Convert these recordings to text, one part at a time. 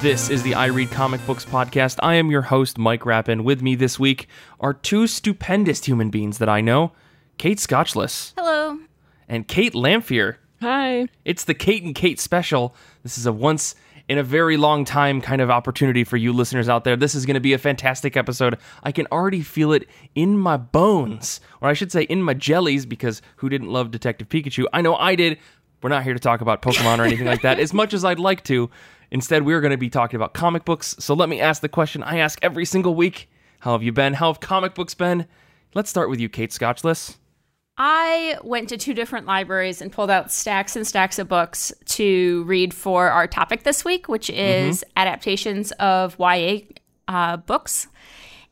This is the I Read Comic Books podcast. I am your host, Mike Rappin. With me this week are two stupendous human beings that I know Kate Scotchless Hello. and Kate Lamphere. Hi. It's the Kate and Kate special. This is a once in a very long time kind of opportunity for you listeners out there. This is going to be a fantastic episode. I can already feel it in my bones, or I should say in my jellies, because who didn't love Detective Pikachu? I know I did. We're not here to talk about Pokemon or anything like that, as much as I'd like to. Instead, we're going to be talking about comic books. So let me ask the question I ask every single week How have you been? How have comic books been? Let's start with you, Kate Scotchless. I went to two different libraries and pulled out stacks and stacks of books to read for our topic this week, which is adaptations of YA uh, books.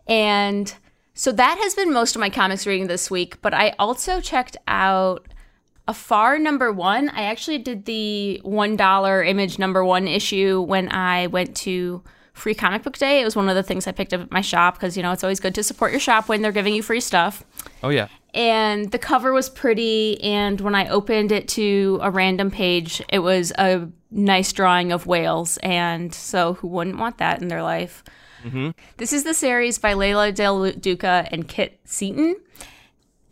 And so that has been most of my comics reading this week, but I also checked out Afar number one. I actually did the $1 image number one issue when I went to Free Comic Book Day. It was one of the things I picked up at my shop because, you know, it's always good to support your shop when they're giving you free stuff Oh, yeah. and the cover was pretty and when i opened it to a random page it was a nice drawing of whales and so who wouldn't want that in their life mm-hmm. this is the series by Leila Del Duca and Kit Seaton.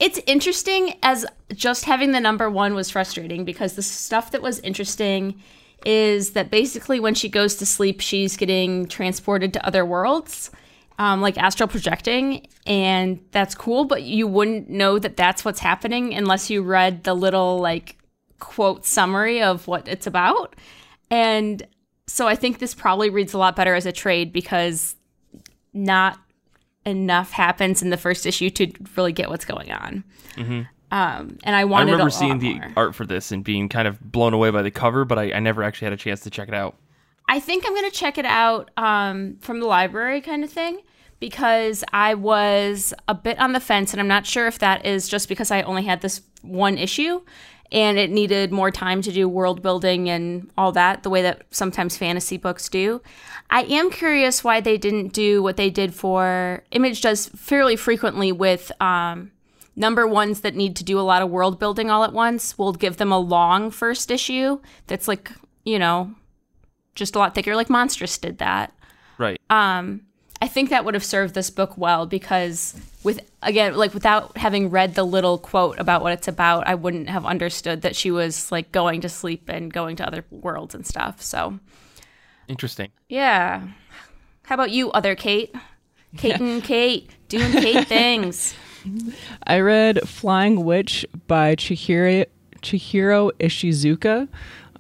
It's interesting as just having the number one was frustrating because the stuff that was interesting is that basically when she goes to sleep, she's getting transported to other worlds, um, like astral projecting, and that's cool. But you wouldn't know that that's what's happening unless you read the little like quote summary of what it's about. And so I think this probably reads a lot better as a trade because not enough happens in the first issue to really get what's going on. Um, and I I wanted. remember a seeing the more. art for this and being kind of blown away by the cover, but I, I never actually had a chance to check it out. I think I'm gonna check it out um, from the library, kind of thing, because I was a bit on the fence, and I'm not sure if that is just because I only had this one issue, and it needed more time to do world building and all that, the way that sometimes fantasy books do. I am curious why they didn't do what they did for Image does fairly frequently with. Um, number ones that need to do a lot of world building all at once we'll give them a long first issue that's like you know just a lot thicker like Monstress did that Right. um i think that would have served this book well because with again like without having read the little quote about what it's about i wouldn't have understood that she was like going to sleep and going to other worlds and stuff so Interesting. yeah how about you other kate kate and kate doing kate things I read Flying Witch by Chihiro, Chihiro Ishizuka.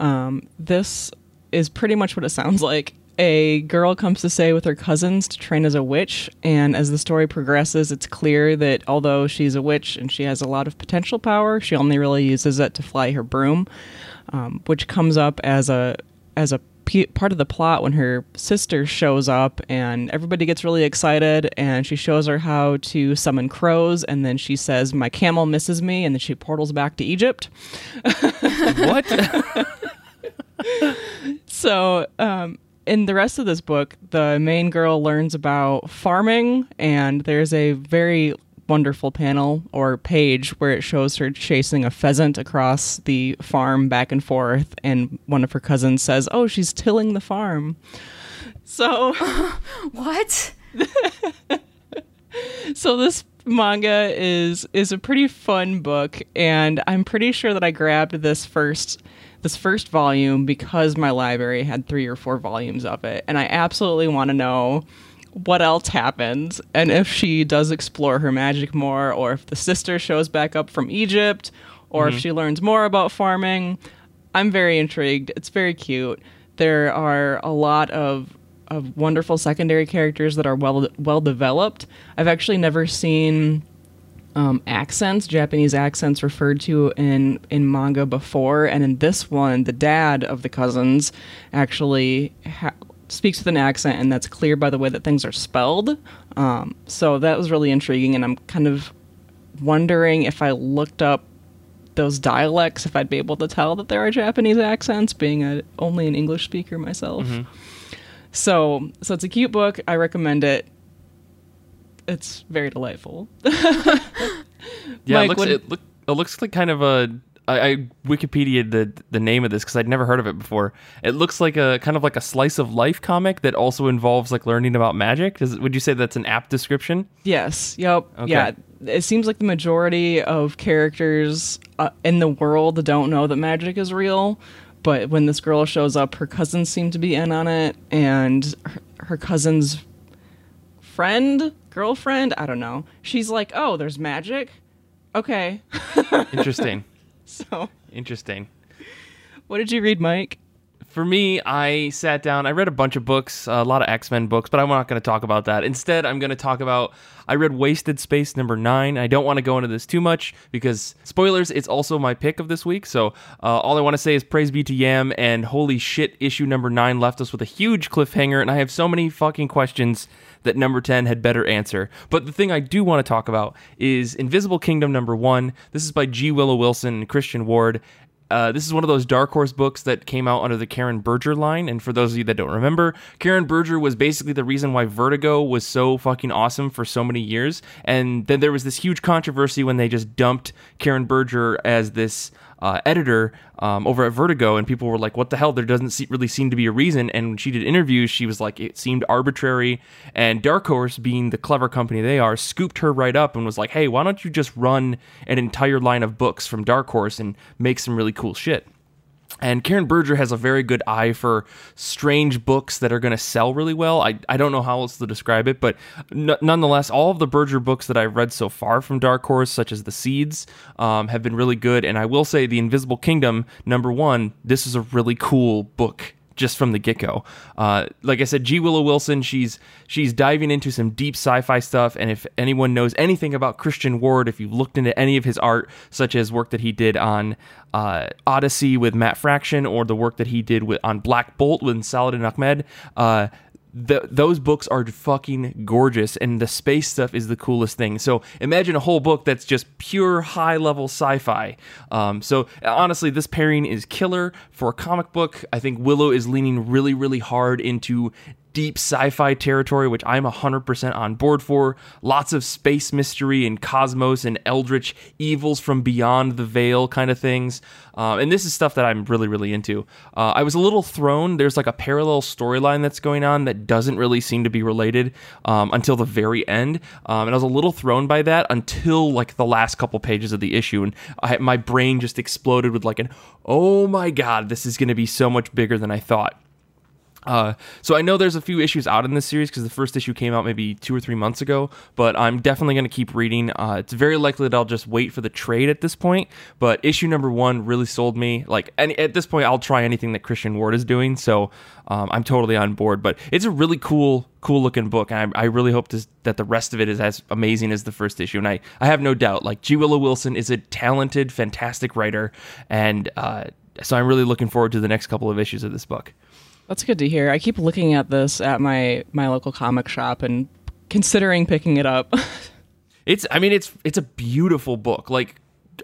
Um, this is pretty much what it sounds like. A girl comes to stay with her cousins to train as a witch, and as the story progresses, it's clear that although she's a witch and she has a lot of potential power, she only really uses it to fly her broom, um, which comes up as a as a p- part of the plot when her sister shows up and everybody gets really excited and she shows her how to summon crows and then she says my camel misses me and then she portals back to egypt what? so um, in the rest of this book the main girl learns about farming and there's a very wonderful panel or page where it shows her chasing a pheasant across the farm back and forth and one of her cousins says oh she's tilling the farm. So what? So this manga is is a pretty fun book and i'm pretty sure that i grabbed this first this first volume because my library had three or four volumes of it and i absolutely want to know what else happens and if she does explore her magic more or if the sister shows back up from egypt or if mm-hmm. she learns more about farming. I'm very intrigued. It's very cute. There are a lot of of wonderful secondary characters that are well well developed. I've actually never seen um, accents, Japanese accents, referred to in in manga before, and in this one, the dad of the cousins actually ha- speaks with an accent, and that's clear by the way that things are spelled. Um, so that was really intriguing, and I'm kind of wondering if I looked up those dialects, if I'd be able to tell that there are Japanese accents, being a only an English speaker myself. So, so it's a cute book. I recommend it. It's very delightful. Yeah, Mike, it looks what- it, look, it looks like kind of a I, I Wikipedia the the name of this because I'd never heard of it before. It looks like a kind of like a slice of life comic that also involves like learning about magic. Is, would you say that's an apt description? Yes. Yep. Okay. Yeah. It seems like the majority of characters uh, in the world don't know that magic is real, but when this girl shows up, her cousins seem to be in on it, and her, her cousin's friend, girlfriend, I don't know. She's like, "Oh, there's magic." Okay. Interesting. so, Interesting. what did you read, Mike? For me, I sat down. I read a bunch of books, a lot of X Men books, but I'm not going to talk about that. Instead, I'm going to talk about. I read Wasted Space number nine. I don't want to go into this too much because spoilers. It's also my pick of this week. So uh, all I want to say is praise be to Yam and holy shit, issue number nine left us with a huge cliffhanger, and I have so many fucking questions that number 10 had better answer. But the thing I do want to talk about is Invisible Kingdom number one. This is by G. Willow Wilson and Christian Ward. Uh, this is one of those Dark Horse books that came out under the Karen Berger line. And for those of you that don't remember, Karen Berger was basically the reason why Vertigo was so fucking awesome for so many years. And then there was this huge controversy when they just dumped Karen Berger as this uh, editor um, over at Vertigo, and people were like, "What the hell?" There doesn't se- really seem to be a reason. And when she did interviews, she was like, "It seemed arbitrary." And Dark Horse, being the clever company they are, scooped her right up and was like, "Hey, why don't you just run an entire line of books from Dark Horse and make some really cool shit?" And Karen Berger has a very good eye for strange books that are going to sell really well. I, I don't know how else to describe it, but n- nonetheless, all of the Berger books that I've read so far from Dark Horse, such as The Seeds, um, have been really good. And I will say, The Invisible Kingdom, number one, this is a really cool book just from the get go. Uh, like I said, G. Willow Wilson, she's she's diving into some deep sci-fi stuff. And if anyone knows anything about Christian Ward, if you've looked into any of his art, such as work that he did on uh, ODY-C with Matt Fraction, or the work that he did with on Black Bolt with Saladin Ahmed, uh, the, those books are fucking gorgeous, and the space stuff is the coolest thing. So imagine a whole book that's just pure high level sci fi. Um, so honestly, this pairing is killer for a comic book. I think Willow is leaning really, really hard into deep sci-fi territory, which I'm 100% on board for. Lots of space mystery and cosmos and eldritch evils from beyond the veil kind of things. Uh, and this is stuff that I'm really, really into. Uh, I was a little thrown. There's like a parallel storyline that's going on that doesn't really seem to be related um, until the very end. Um, and I was a little thrown by that until like the last couple pages of the issue. And I, my brain just exploded with like an, oh my God, this is going to be so much bigger than I thought. Uh, so I know there's a few issues out in this series because the first issue came out maybe two or three months ago, but I'm definitely going to keep reading. Uh, it's very likely that I'll just wait for the trade at this point. But issue number one really sold me. Like, and at this point, I'll try anything that Christian Ward is doing. So um, I'm totally on board. But it's a really cool, cool looking book, and I, I really hope this, that the rest of it is as amazing as the first issue. And I, I have no doubt. Like G. Willow Wilson is a talented, fantastic writer, and uh, so I'm really looking forward to the next couple of issues of this book. That's good to hear. I keep looking at this at my my local comic shop and considering picking it up. It's I mean it's it's a beautiful book. Like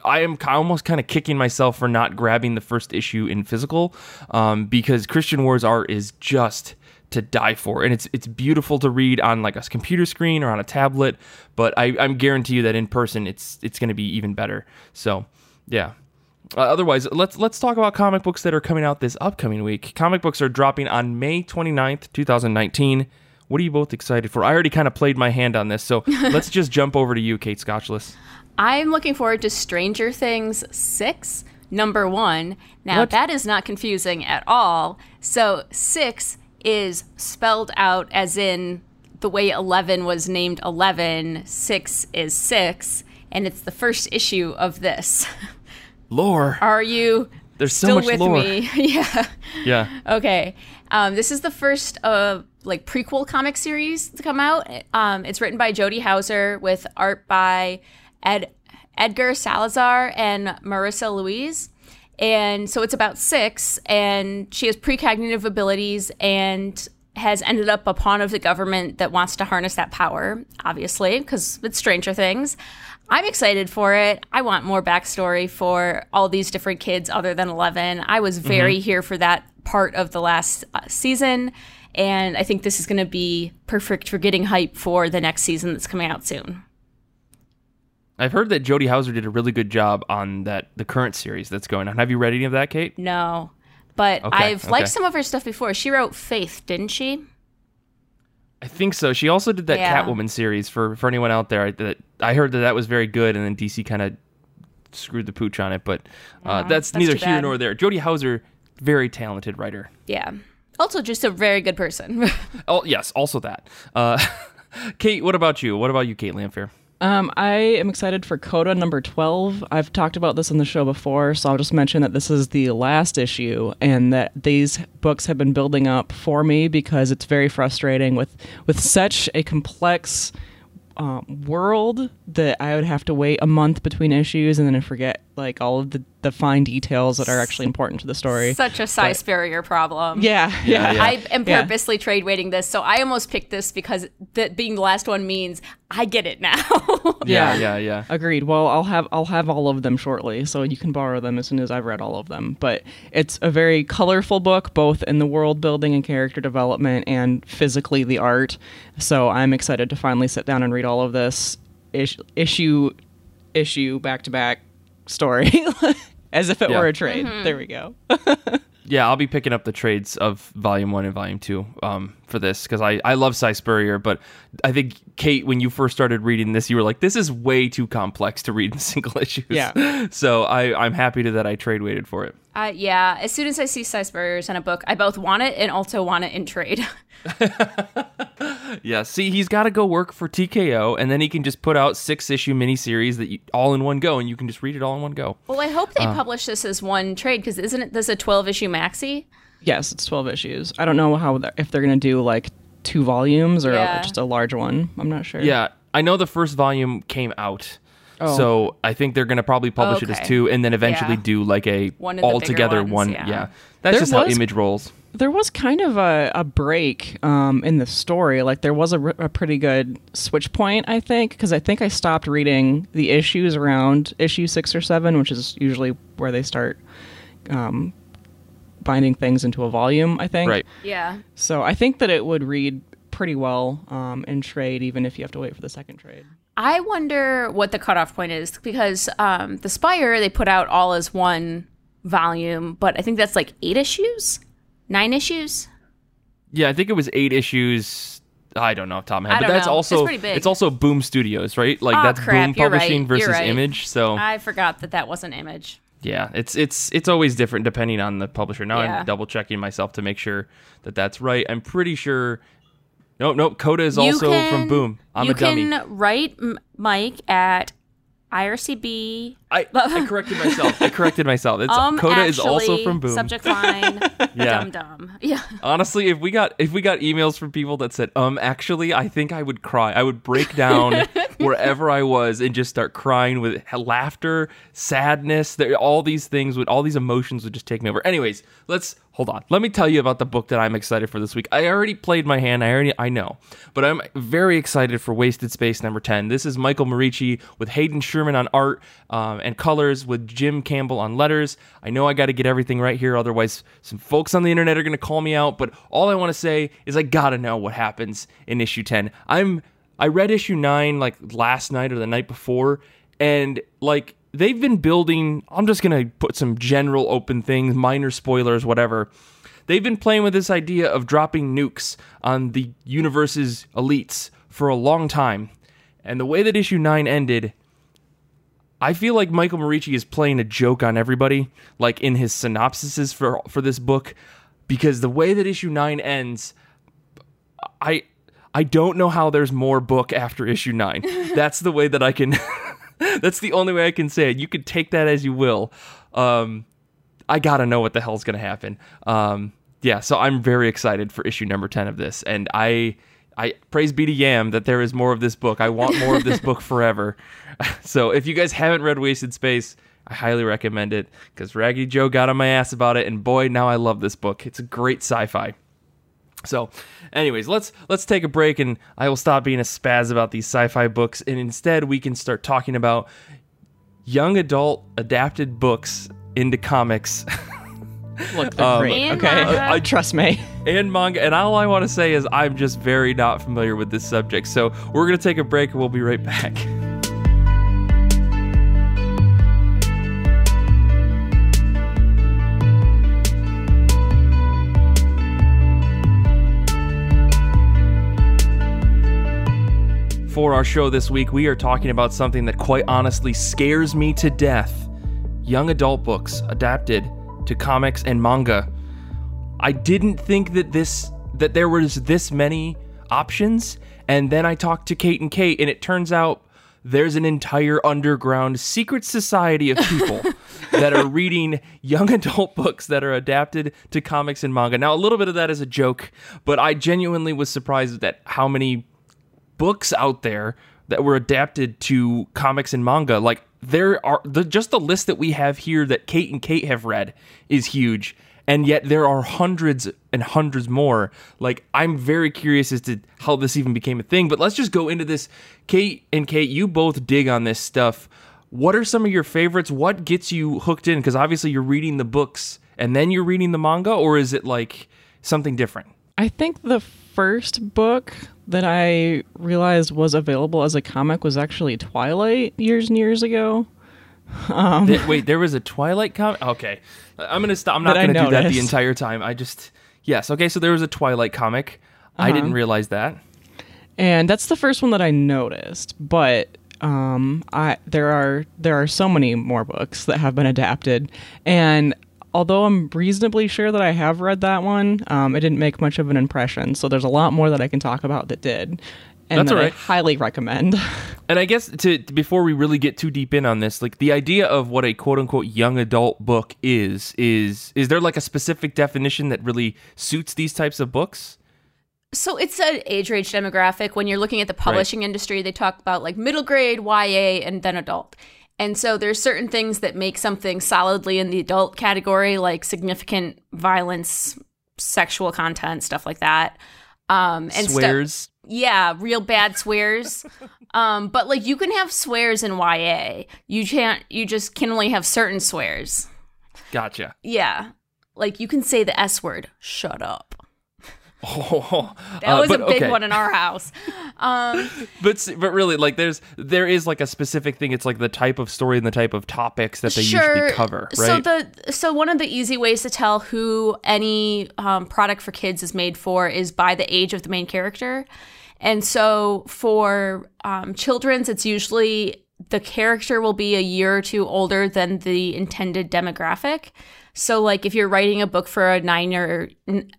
I am almost kind of kicking myself for not grabbing the first issue in physical um, because Christian Ward's art is just to die for, and it's it's beautiful to read on like a computer screen or on a tablet. But I, I'm guarantee you that in person, it's it's going to be even better. So yeah. Uh, otherwise, let's let's talk about comic books that are coming out this upcoming week. Comic books are dropping on May 29th, 2019. What are you both excited for? I already kind of played my hand on this, so let's just jump over to you, Kate Scotchless. I'm looking forward to Stranger Things 6, number one. Now, What? that is not confusing at all. So, 6 is spelled out as in the way 11 was named 11, 6 is 6, and it's the first issue of this. Lore. Are you There's so still much with lore. me? yeah. Yeah. Okay. Um, this is the first uh, like prequel comic series to come out. Um, it's written by Jody Houser with art by Ed Edgar Salazar and Marissa Louise. And so it's about six, and she has precognitive abilities and has ended up a pawn of the government that wants to harness that power, obviously, because it's Stranger Things. I'm excited for it. I want more backstory for all these different kids other than 11. I was very here for that part of the last uh, season, and I think this is going to be perfect for getting hype for the next season that's coming out soon. I've heard that Jody Houser did a really good job on that the current series that's going on. Have you read any of that, Kate? No. But Okay, I've okay. liked some of her stuff before. She wrote Faith, didn't she? I think so. She also did that Yeah. Catwoman series for for anyone out there. I, that I heard that that was very good, and then DC kind of screwed the pooch on it. But uh, Yeah, that's, that's neither here bad. nor there. Jody Houser, very talented writer. Yeah. Also, just a very good person. Oh yes, also that. Uh, Kate, what about you? What about you, Kate Lamphere? Um, I am excited for Coda number 12. I've talked about this on the show before, so I'll just mention that this is the last issue and that these books have been building up for me because it's very frustrating with with such a complex um, world that I would have to wait a month between issues and then I forget like all of the, the fine details that are actually important to the story. Such a Si Spurrier problem. Yeah, yeah. yeah. I am Yeah. purposely trade waiting this, so I almost picked this because that being the last one means I get it now. Yeah, Yeah. yeah, yeah. Agreed. Well, I'll have I'll have all of them shortly, so you can borrow them as soon as I've read all of them. But it's a very colorful book, both in the world building and character development, and physically the art. So I'm excited to finally sit down and read all of this ish, issue issue back to back story, as if it Yeah. were a trade. Mm-hmm. There we go. Yeah, I'll be picking up the trades of Volume One and Volume Two um, for this because I I love Si Spurrier, but I think Kate, when you first started reading this, you were like, "This is way too complex to read in single issues." Yeah. so I I'm happy to that I trade waited for it. uh, yeah, as soon as I see Si Spurrier's in a book, I both want it and also want it in trade. Yeah, see, he's got to go work for TKO, and then he can just put out six issue miniseries that you, all in one go, and you can just read it all in one go. well, I hope they uh. publish this as one trade because isn't it this a 12 issue maxi? Yes, it's 12 issues. I don't know how they're- if they're gonna do like two volumes or Yeah. just a large one. I'm not sure. Yeah, I know the first volume came out. Oh. So I think they're gonna probably publish it as two, and then eventually Yeah. do like a One of the all together ones, one. yeah. that's There just how Image rolls. There was kind of a, a break um, in the story. Like there was a pretty good switch point, I think, because I think I stopped reading the issues around issue six or seven, which is usually where they start um, binding things into a volume. I think. Right. Yeah. So I think that it would read pretty well um, in trade, even if you have to wait for the second trade. I wonder what the cutoff point is because um, the Spire they put out all as one volume, but I think that's like eight issues, nine issues. Yeah, I think it was eight issues. I don't know off the top of my head, I but that's know. also It's it's also Boom Studios, right? Like Oh, that's crap, Boom you're Publishing you're versus right. Image. So I forgot that that wasn't image. yeah, it's it's it's always different depending on the publisher. Now Yeah. I'm double checking myself to make sure that that's right. I'm pretty sure. Nope, nope. Coda is You also can- from Boom. I'm you a dummy. can write Mike at IRCB. I, I corrected myself. I corrected myself. It's Um, Coda is also from Boom. Subject line. Yeah. Dum dum. Yeah. Honestly, if we got if we got emails from people that said um actually, I think I would cry. I would break down wherever I was and just start crying with laughter, sadness. There, all these things would all these emotions would just take me over. Anyways, let's hold on. Let me tell you about the book that I'm excited for this week. I already played my hand. I already I know, but I'm very excited for Wasted Space number ten. This is Michael Moreci with Hayden Sherman on art um, and colors with Jim Campbell on letters. I know I got to get everything right here, otherwise some folks on the internet are going to call me out. But all I want to say is I gotta know what happens in issue ten. I'm I read issue nine like last night or the night before, and like they've been building. I'm just gonna put some general open things, minor spoilers, whatever. They've been playing with this idea of dropping nukes on the universe's elites for a long time. And the way that issue 9 ended, I feel like Michael Moreci is playing a joke on everybody, like in his synopsises for for this book, because the way that issue 9 ends, I I don't know how there's more book after issue 9. That's the way that I can That's the only way I can say it. You could take that as you will. Um I gotta know what the hell's gonna happen. Um, yeah, so I'm very excited for issue number ten of this, and I, I praise be to Yam that there is more of this book. I want more of this book forever. So if you guys haven't read Wasted Space, I highly recommend it because Raggedy Joe got on my ass about it, and boy, now I love this book. It's a great sci-fi. So, anyways, let's let's take a break, and I will stop being a spaz about these sci-fi books, and instead we can start talking about young adult adapted books into comics Look, they're Um, great. Okay, manga. I trust me. and manga. And all I want to say is I'm just very not familiar with this subject. So we're gonna take a break, and we'll be right back. For our show this week, we are talking about something that quite honestly scares me to death young adult books adapted to comics and manga. I didn't think that this that there was this many options and then I talked to Kate and Kate and it turns out there's an entire underground secret society of people that are reading young adult books that are adapted to comics and manga. Now, a little bit of that is a joke, but I genuinely was surprised at how many books out there that were adapted to comics and manga. Like there are the just the list that we have here that Kate and Kate have read is huge and yet there are hundreds and hundreds more. Like I'm very curious as to how this even became a thing, but let's just go into this. Kate and Kate, you both dig on this stuff. What are some of your favorites? What gets you hooked in? Because obviously you're reading the books and then you're reading the manga, or is it like something different? I think the first book that I realized was available as a comic was actually Twilight years and years ago. Um, wait, there was a Twilight comic. Okay, I'm gonna stop. I'm not gonna do that the entire time. I just yes. Okay, so there was a Twilight comic. Uh-huh. I didn't realize that. And that's the first one that I noticed, but um, I there are there are so many more books that have been adapted, and although I'm reasonably sure that I have read that one, um, it didn't make much of an impression. So there's a lot more that I can talk about that did and That's that all right. I highly recommend. And I guess to before we really get too deep in on this, like the idea of what a quote unquote young adult book is is is there like a specific definition that really suits these types of books? So it's an age range demographic. When you're looking at the publishing right. industry, they talk about like middle grade, YA, and then adult. And so there's certain things that make something solidly in the adult category, like significant violence, sexual content, stuff like that. Um, and swears. Yeah, real bad swears. um, but like you can have swears in YA. You can't. You just can only have certain swears. Gotcha. Yeah, like you can say the S word. Shut up. Oh, that was uh, but, a big okay. one in our house. Um, but but really, like there's there is like a specific thing. It's like the type of story and the type of topics that they sure. usually cover, right? So the so one of the easy ways to tell who any um, product for kids is made for is by the age of the main character. And so for um, children's, it's usually the character will be a year or two older than the intended demographic. So, like, if you're writing a book for a nine or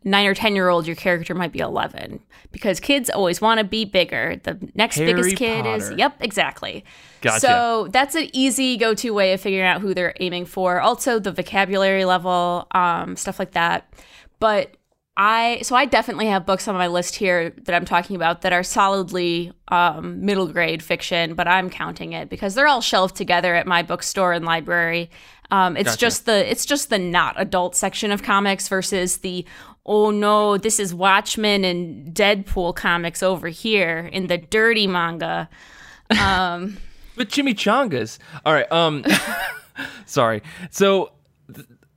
nine or ten year old, your character might be eleven because kids always want to be bigger. The next Harry biggest kid Potter. is yep, exactly. Gotcha. So that's an easy go to way of figuring out who they're aiming for. Also, the vocabulary level, um, stuff like that. But I so I definitely have books on my list here that I'm talking about that are solidly um, middle grade fiction, but I'm counting it because they're all shelved together at my bookstore and library. Um, it's gotcha. just the it's just the not adult section of comics versus the oh no this is Watchmen and Deadpool comics over here in the dirty manga. Um, but chimichangas. All right. Um, sorry. So.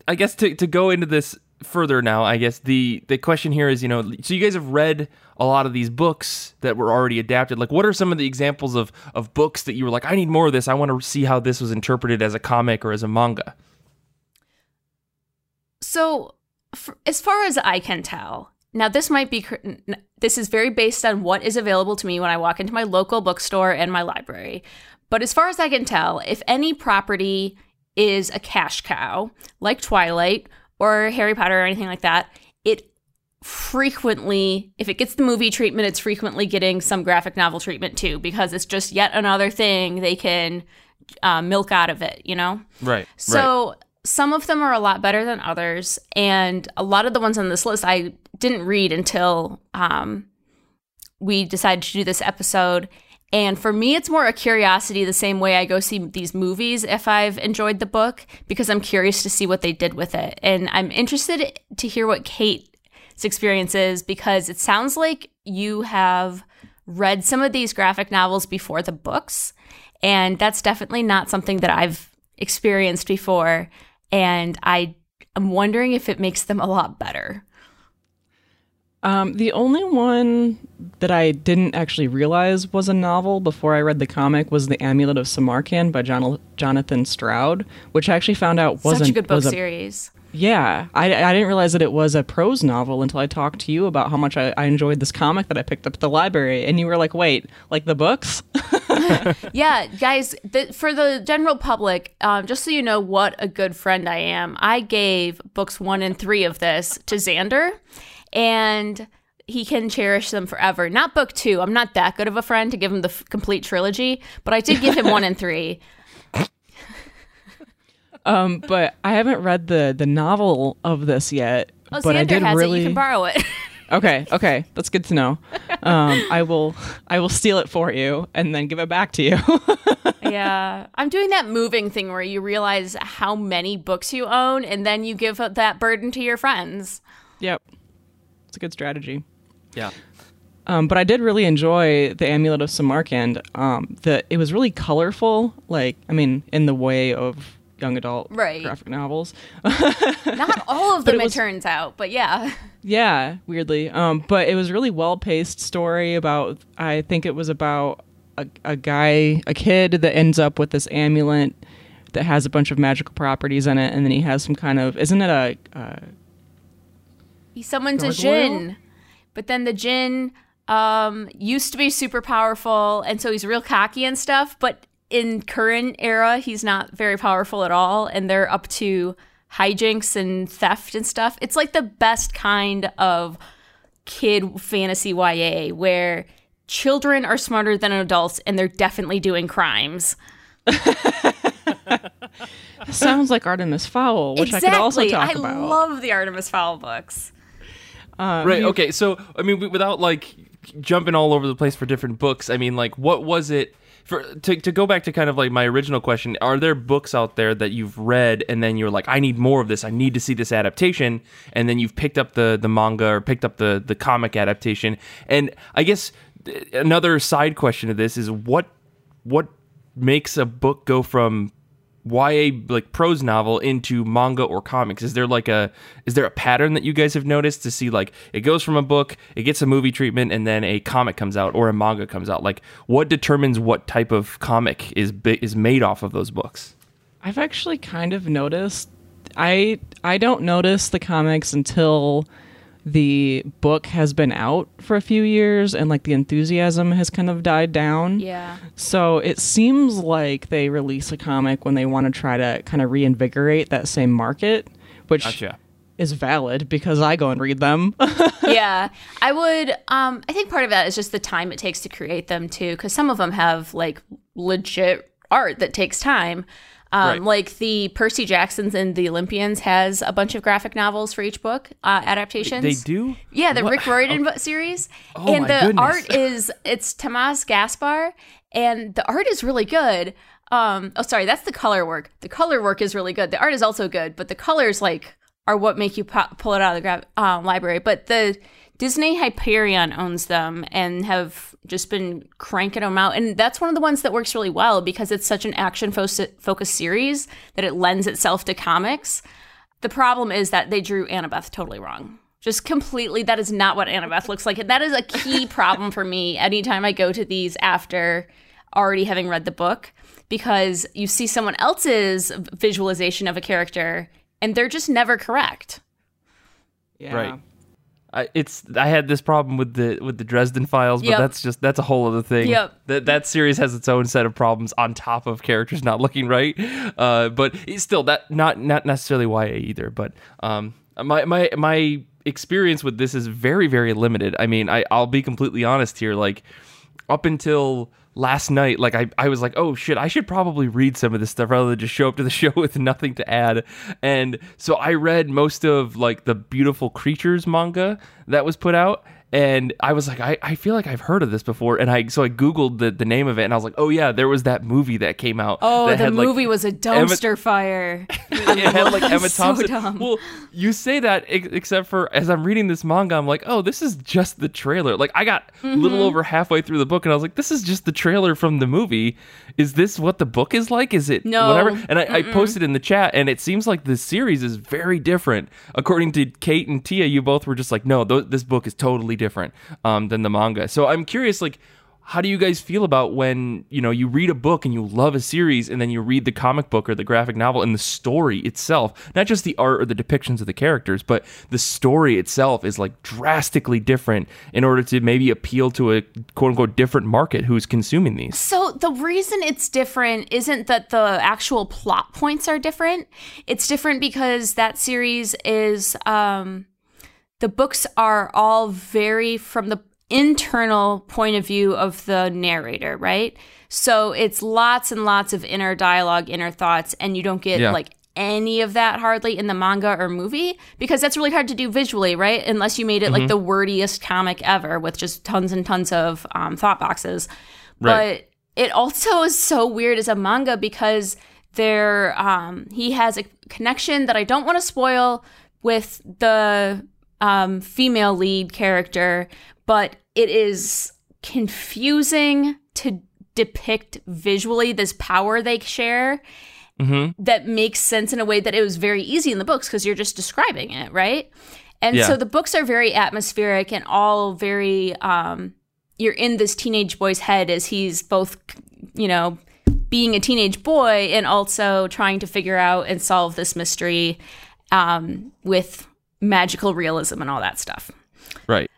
I guess to, to go into this further now, I guess the the question here is, you know, so you guys have read a lot of these books that were already adapted. Like, what are some of the examples of of books that you were like, I need more of this. I want to see how this was interpreted as a comic or as a manga. So, for, as far as I can tell, now this might be this is very based on what is available to me when I walk into my local bookstore and my library. But as far as I can tell, if any property is a cash cow, like Twilight or Harry Potter or anything like that, it frequently, if it gets the movie treatment, it's frequently getting some graphic novel treatment too, because it's just yet another thing they can uh, milk out of it, you know? Right. So right. some of them are a lot better than others. And a lot of the ones on this list I didn't read until um, we decided to do this episode. And for me, it's more a curiosity, the same way I go see these movies if I've enjoyed the book, because I'm curious to see what they did with it. And I'm interested to hear what Kate's experience is, because it sounds like you have read some of these graphic novels before the books. And that's definitely not something that I've experienced before. And I am wondering if it makes them a lot better. Um, the only one that I didn't actually realize was a novel before I read the comic was The Amulet of Samarkand by John- Jonathan Stroud, which I actually found out wasn't such a good book a, series. Yeah, I, I didn't realize that it was a prose novel until I talked to you about how much I, I enjoyed this comic that I picked up at the library, and you were like, "Wait, like the books?" yeah, guys, the, for the general public, um, just so you know what a good friend I am, I gave books one and three of this to Xander, and he can cherish them forever. Not book two. I'm not that good of a friend to give him the f- complete trilogy, but I did give him one and three. Um, but I haven't read the the novel of this yet. Oh, but Xander I did has really. it. You can borrow it. okay, okay, that's good to know. Um, I will I will steal it for you and then give it back to you. yeah, I'm doing that moving thing where you realize how many books you own, and then you give that burden to your friends. yep, it's a good strategy. Yeah. Um, but I did really enjoy the Amulet of Samarkand. Um, the it was really colorful, like I mean, in the way of young adult Right. graphic novels. Not all of them, it it, turns out, but yeah. Yeah, weirdly. Um, but it was a really well paced story about. I think it was about a, a guy, a kid that ends up with this amulet that has a bunch of magical properties in it, and then he has some kind of. Isn't it a? Uh, He summons a Gargoyle? Jin, but then the Jin um, used to be super powerful, and so he's real cocky and stuff. But in current era, he's not very powerful at all, and they're up to hijinks and theft and stuff. It's like the best kind of kid fantasy YA where children are smarter than adults, and they're definitely doing crimes. sounds like Artemis Fowl, which I could also talk I about. I love the Artemis Fowl books. Uh, Right. Okay. So, I mean, without like jumping all over the place for different books, I mean, like, what was it? For, to, to go back to kind of like my original question, are there books out there that you've read and then you're like, I need more of this, I need to see this adaptation, and then you've picked up the the manga or picked up the the comic adaptation? And I guess another side question to this is what what makes a book go from YA like prose novel into manga or comics? Is there like a is there a pattern that you guys have noticed to see like it goes from a book, it gets a movie treatment, and then a comic comes out or a manga comes out? Like what determines what type of comic is is made off of those books? I've actually kind of noticed. I I don't notice the comics until the book has been out for a few years and like the enthusiasm has kind of died down. Yeah. So it seems like they release a comic when they want to try to kind of reinvigorate that same market, which Gotcha. is valid because I go and read them. yeah i would um i think part of that is just the time it takes to create them too because some of them have like legit art that takes time um, Right. like the percy jacksons and the olympians has a bunch of graphic novels for each book uh, adaptations They do? yeah the What? rick riordan book series Oh, and the goodness. art is it's tomas gaspar and the art is really good um oh sorry that's the color work the color work is really good the art is also good but the colors like are what make you pu- pull it out of the gra- um, library but the disney hyperion owns them and have just been cranking them out and that's one of the ones that works really well because it's such an action fo- focused series that it lends itself to comics the problem is that they drew Annabeth totally wrong. Just completely, that is not what Annabeth looks like. And that is a key problem for me anytime I go to these after already having read the book because you see someone else's visualization of a character and they're just never correct. yeah. Right. I, it's I had this problem with the with the Dresden Files, but Yep. that's just that's a whole other thing. Yep. That that series has its own set of problems on top of characters not looking right. Uh, but it's still that not not necessarily YA either. But um, my my my experience with this is very very limited. I mean, I I'll be completely honest here. Like up until last night, like I, I was like, oh shit, I should probably read some of this stuff rather than just show up to the show with nothing to add. And so I read most of like the Beautiful Creatures manga that was put out. And I was like, I, I feel like I've heard of this before. And I so I Googled the, the name of it and I was like, oh yeah, there was that movie that came out. Oh, that the had, like, movie was a dumpster fire. it had like Emma so Thompson. dumb. Well, you say that except for as I'm reading this manga, I'm like, oh, this is just the trailer. Like I got a Mm-hmm. little over halfway through the book, and I was like, this is just the trailer from the movie. Is this what the book is like? Is it No. whatever? And I, I posted in the chat, and it seems like the series is very different. According to Kate and Tia, you both were just like, no, th- this book is totally different um, than the manga. So I'm curious, like how do you guys feel about when you know you read a book and you love a series and then you read the comic book or the graphic novel and the story itself not just the art or the depictions of the characters but the story itself is like drastically different in order to maybe appeal to a quote unquote different market who's consuming these So the reason it's different isn't that the actual plot points are different. It's different because that series is um the books are all very from the internal point of view of the narrator, right? So it's lots and lots of inner dialogue, inner thoughts, and you don't get Yeah. like any of that hardly in the manga or movie because that's really hard to do visually, right? Unless you made it like the wordiest comic ever with just tons and tons of um, thought boxes. Right. But it also is so weird as a manga because there um, he has a connection that I don't want to spoil with the um, female lead character, but it is confusing to depict visually this power they share that makes sense in a way that it was very easy in the books because you're just describing it, right? And Yeah. so the books are very atmospheric and all very um you're in this teenage boy's head as he's both you know being a teenage boy and also trying to figure out and solve this mystery um with magical realism and all that stuff. right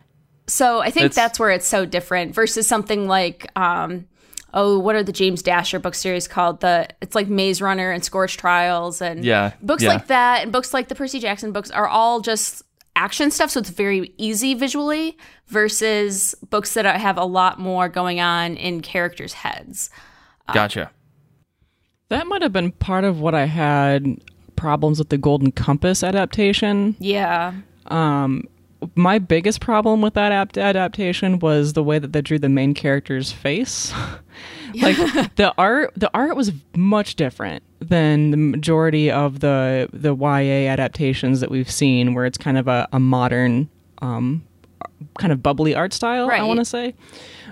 So I think It's- that's where it's so different versus something like um oh what are the James Dashner book series called the it's like Maze Runner and Scorch Trials and Yeah, books yeah. like that and books like the Percy Jackson books are all just action stuff so it's very easy visually versus books that have a lot more going on in characters' heads. gotcha That might have been part of what I had problems with the Golden Compass adaptation. Yeah. My biggest problem with that ap- adaptation was the way that they drew the main character's face. like the art, the art was much different than the majority of the the YA adaptations that we've seen, where it's kind of a, a modern, um, kind of bubbly art style. I want to say.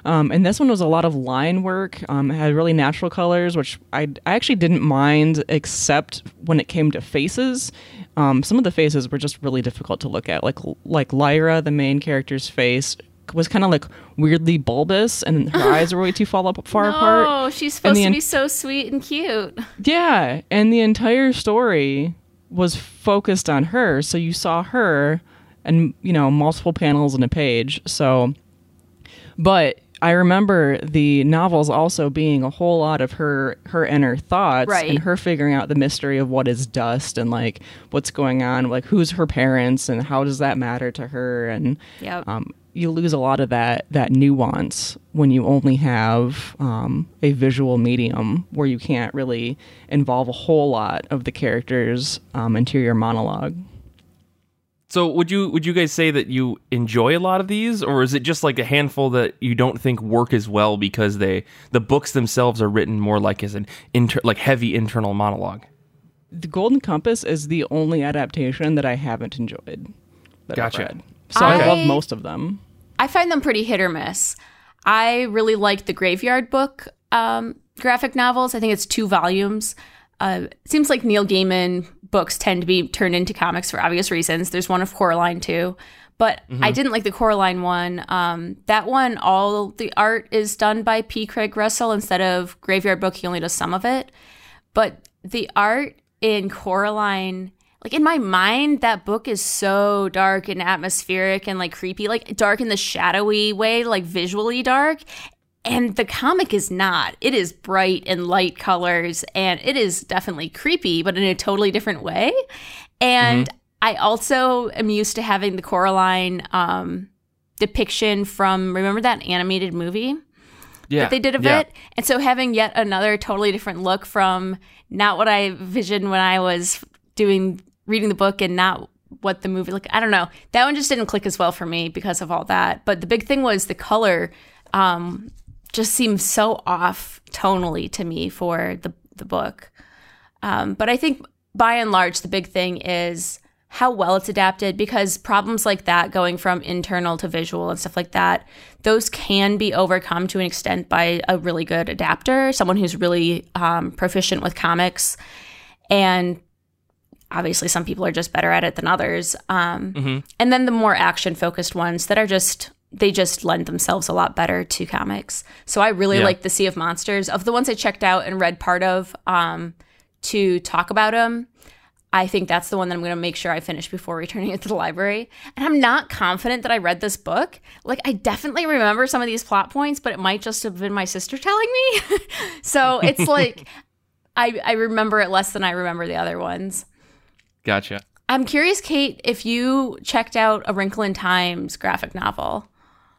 Um, and this one was a lot of line work. Um, it had really natural colors, which I, I actually didn't mind, except when it came to faces. Um, some of the faces were just really difficult to look at. Like like Lyra, the main character's face, was kind of like weirdly bulbous, and her eyes were way too fall up, far apart. Oh, she's supposed to en- be so sweet and cute. Yeah, and the entire story was focused on her, so you saw her and you know multiple panels in a page. So but I remember the novels also being a whole lot of her her inner thoughts Right. and her figuring out the mystery of what is dust and like what's going on, like who's her parents and how does that matter to her and Yep. um, you lose a lot of that that nuance when you only have um, a visual medium where you can't really involve a whole lot of the character's um, interior monologue. So would you would you guys say that you enjoy a lot of these, or is it just like a handful that you don't think work as well because they the books themselves are written more like as an inter like heavy internal monologue? The Golden Compass is the only adaptation that I haven't enjoyed. That I've Gotcha. read. So I, I- love most of them. I find them pretty hit or miss. I really like the Graveyard Book um, graphic novels. I think it's two volumes. Uh, it seems like Neil Gaiman books tend to be turned into comics for obvious reasons. There's one of Coraline too, but I didn't like the Coraline one. Um, that one, all the art is done by P. Craig Russell instead of Graveyard Book. He only does some of it, but the art in Coraline like in my mind that book is so dark and atmospheric and like creepy like dark in the shadowy way like visually dark and the comic is not it is bright and light colors and it is definitely creepy but in a totally different way and i also am used to having the coraline um depiction from remember that animated movie Yeah, that they did of yeah. it. And so having yet another totally different look from not what I visioned when I was doing reading the book and not what the movie like I don't know. That one just didn't click as well for me because of all that. But the big thing was the color um just seems so off tonally to me for the the book. Um, but I think by and large, the big thing is how well it's adapted because problems like that, going from internal to visual and stuff like that, those can be overcome to an extent by a really good adapter, someone who's really um, proficient with comics. And obviously, some people are just better at it than others. Um, And then the more action focused ones that are just they just lend themselves a lot better to comics. So I really Yeah. like the Sea of Monsters. Of the ones I checked out and read part of um, to talk about them, I think that's the one that I'm going to make sure I finish before returning it to the library. And I'm not confident that I read this book. Like, I definitely remember some of these plot points, but it might just have been my sister telling me. so it's like, I, I remember it less than I remember the other ones. Gotcha. I'm curious, Kate, if you checked out A Wrinkle in Time's graphic novel.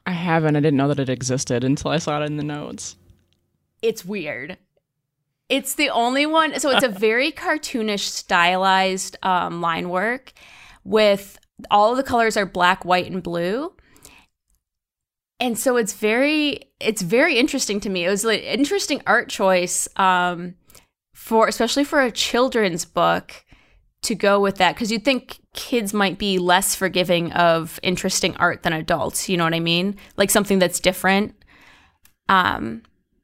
I haven't. I didn't know that it existed until I saw it in the notes. It's weird. It's the only one. So it's a very cartoonish, stylized um, line work with all of the colors are black, white, and blue. And so it's very, it's very interesting to me. It was an interesting art choice um, for, especially for a children's book, to go with that because you'd think kids might be less forgiving of interesting art than adults. You know what I mean? Like something that's different. Um,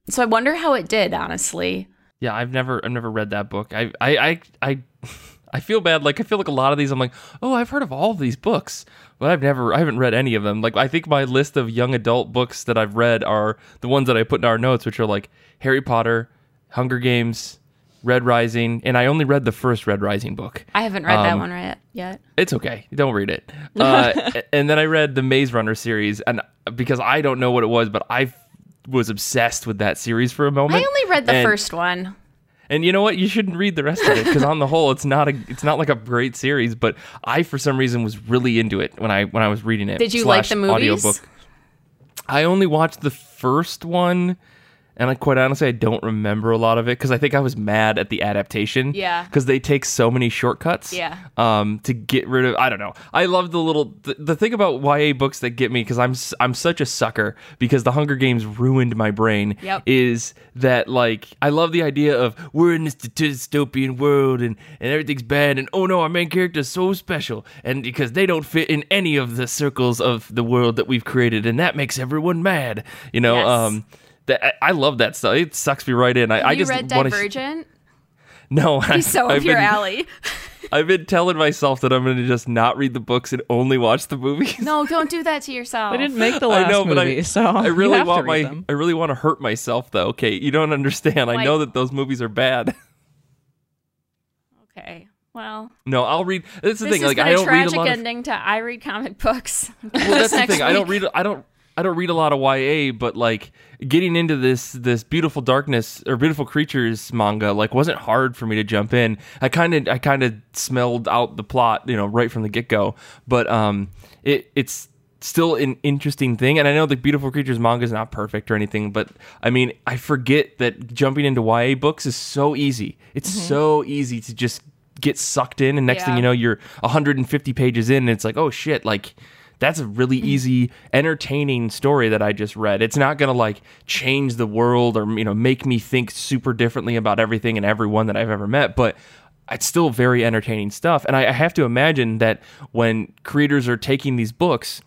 so I wonder how it did, honestly. Yeah, I've never I've never read that book. I I I I, I feel bad. Like I feel like a lot of these. I'm like, oh, I've heard of all of these books, but I've never I haven't read any of them. Like I think my list of young adult books that I've read are the ones that I put in our notes, which are like Harry Potter, Hunger Games, Red Rising, and I only read the first Red Rising book. I haven't read that Um, one right yet. It's okay. Don't read it. Uh, and then I read the Maze Runner series, and because I don't know what it was, but I was obsessed with that series for a moment. I only read the and- first one. And you know what? You shouldn't read the rest of it because on the whole, it's not a it's not like a great series. But I, for some reason, was really into it when I when I was reading it. Did you like the movies? audiobook. I only watched the first one, and I quite honestly I don't remember a lot of it because I think I was mad at the adaptation. Yeah. because they take so many shortcuts. Yeah. Um, to get rid of I don't know. I love the little the, the thing about YA books that get me because I'm I'm such a sucker because the Hunger Games ruined my brain. Yep. Is that like I love the idea of we're in this dystopian world and and everything's bad and oh no our main character's so special and because they don't fit in any of the circles of the world that we've created and that makes everyone mad. You know. Yes. Um. That I, I love that stuff. It sucks me right in. I, I you just read want to. Divergent? no, He's so I've up your been- alley. I've been telling myself that I'm going to just not read the books and only watch the movies. No, don't do that to yourself. They didn't make the last I know, but movie, I, so I you really have to want my them. I really want to hurt myself though. Okay, you don't understand. I know that those movies are bad. Okay. Well, no, I'll read. That's the this thing. has Like been I a don't read a tragic lot of. ending to I read comic books. Well, that's the next thing. I don't read. I don't. I don't read a lot of YA, but like getting into this this beautiful darkness or beautiful creatures manga like wasn't hard for me to jump in. I kind of I kind of smelled out the plot, you know, right from the get go. But um, it it's still an interesting thing, and I know the beautiful creatures manga is not perfect or anything, but I mean I forget that jumping into YA books is so easy. It's so easy to just get sucked in, and next thing you know, you're 150 pages in, and it's like, oh shit, like that's a really mm. easy entertaining story that i just read. It's not gonna like change the world or you know make me think super differently about everything and everyone that i've ever met but it's still very entertaining stuff. And i, I have to imagine that when creators are taking these books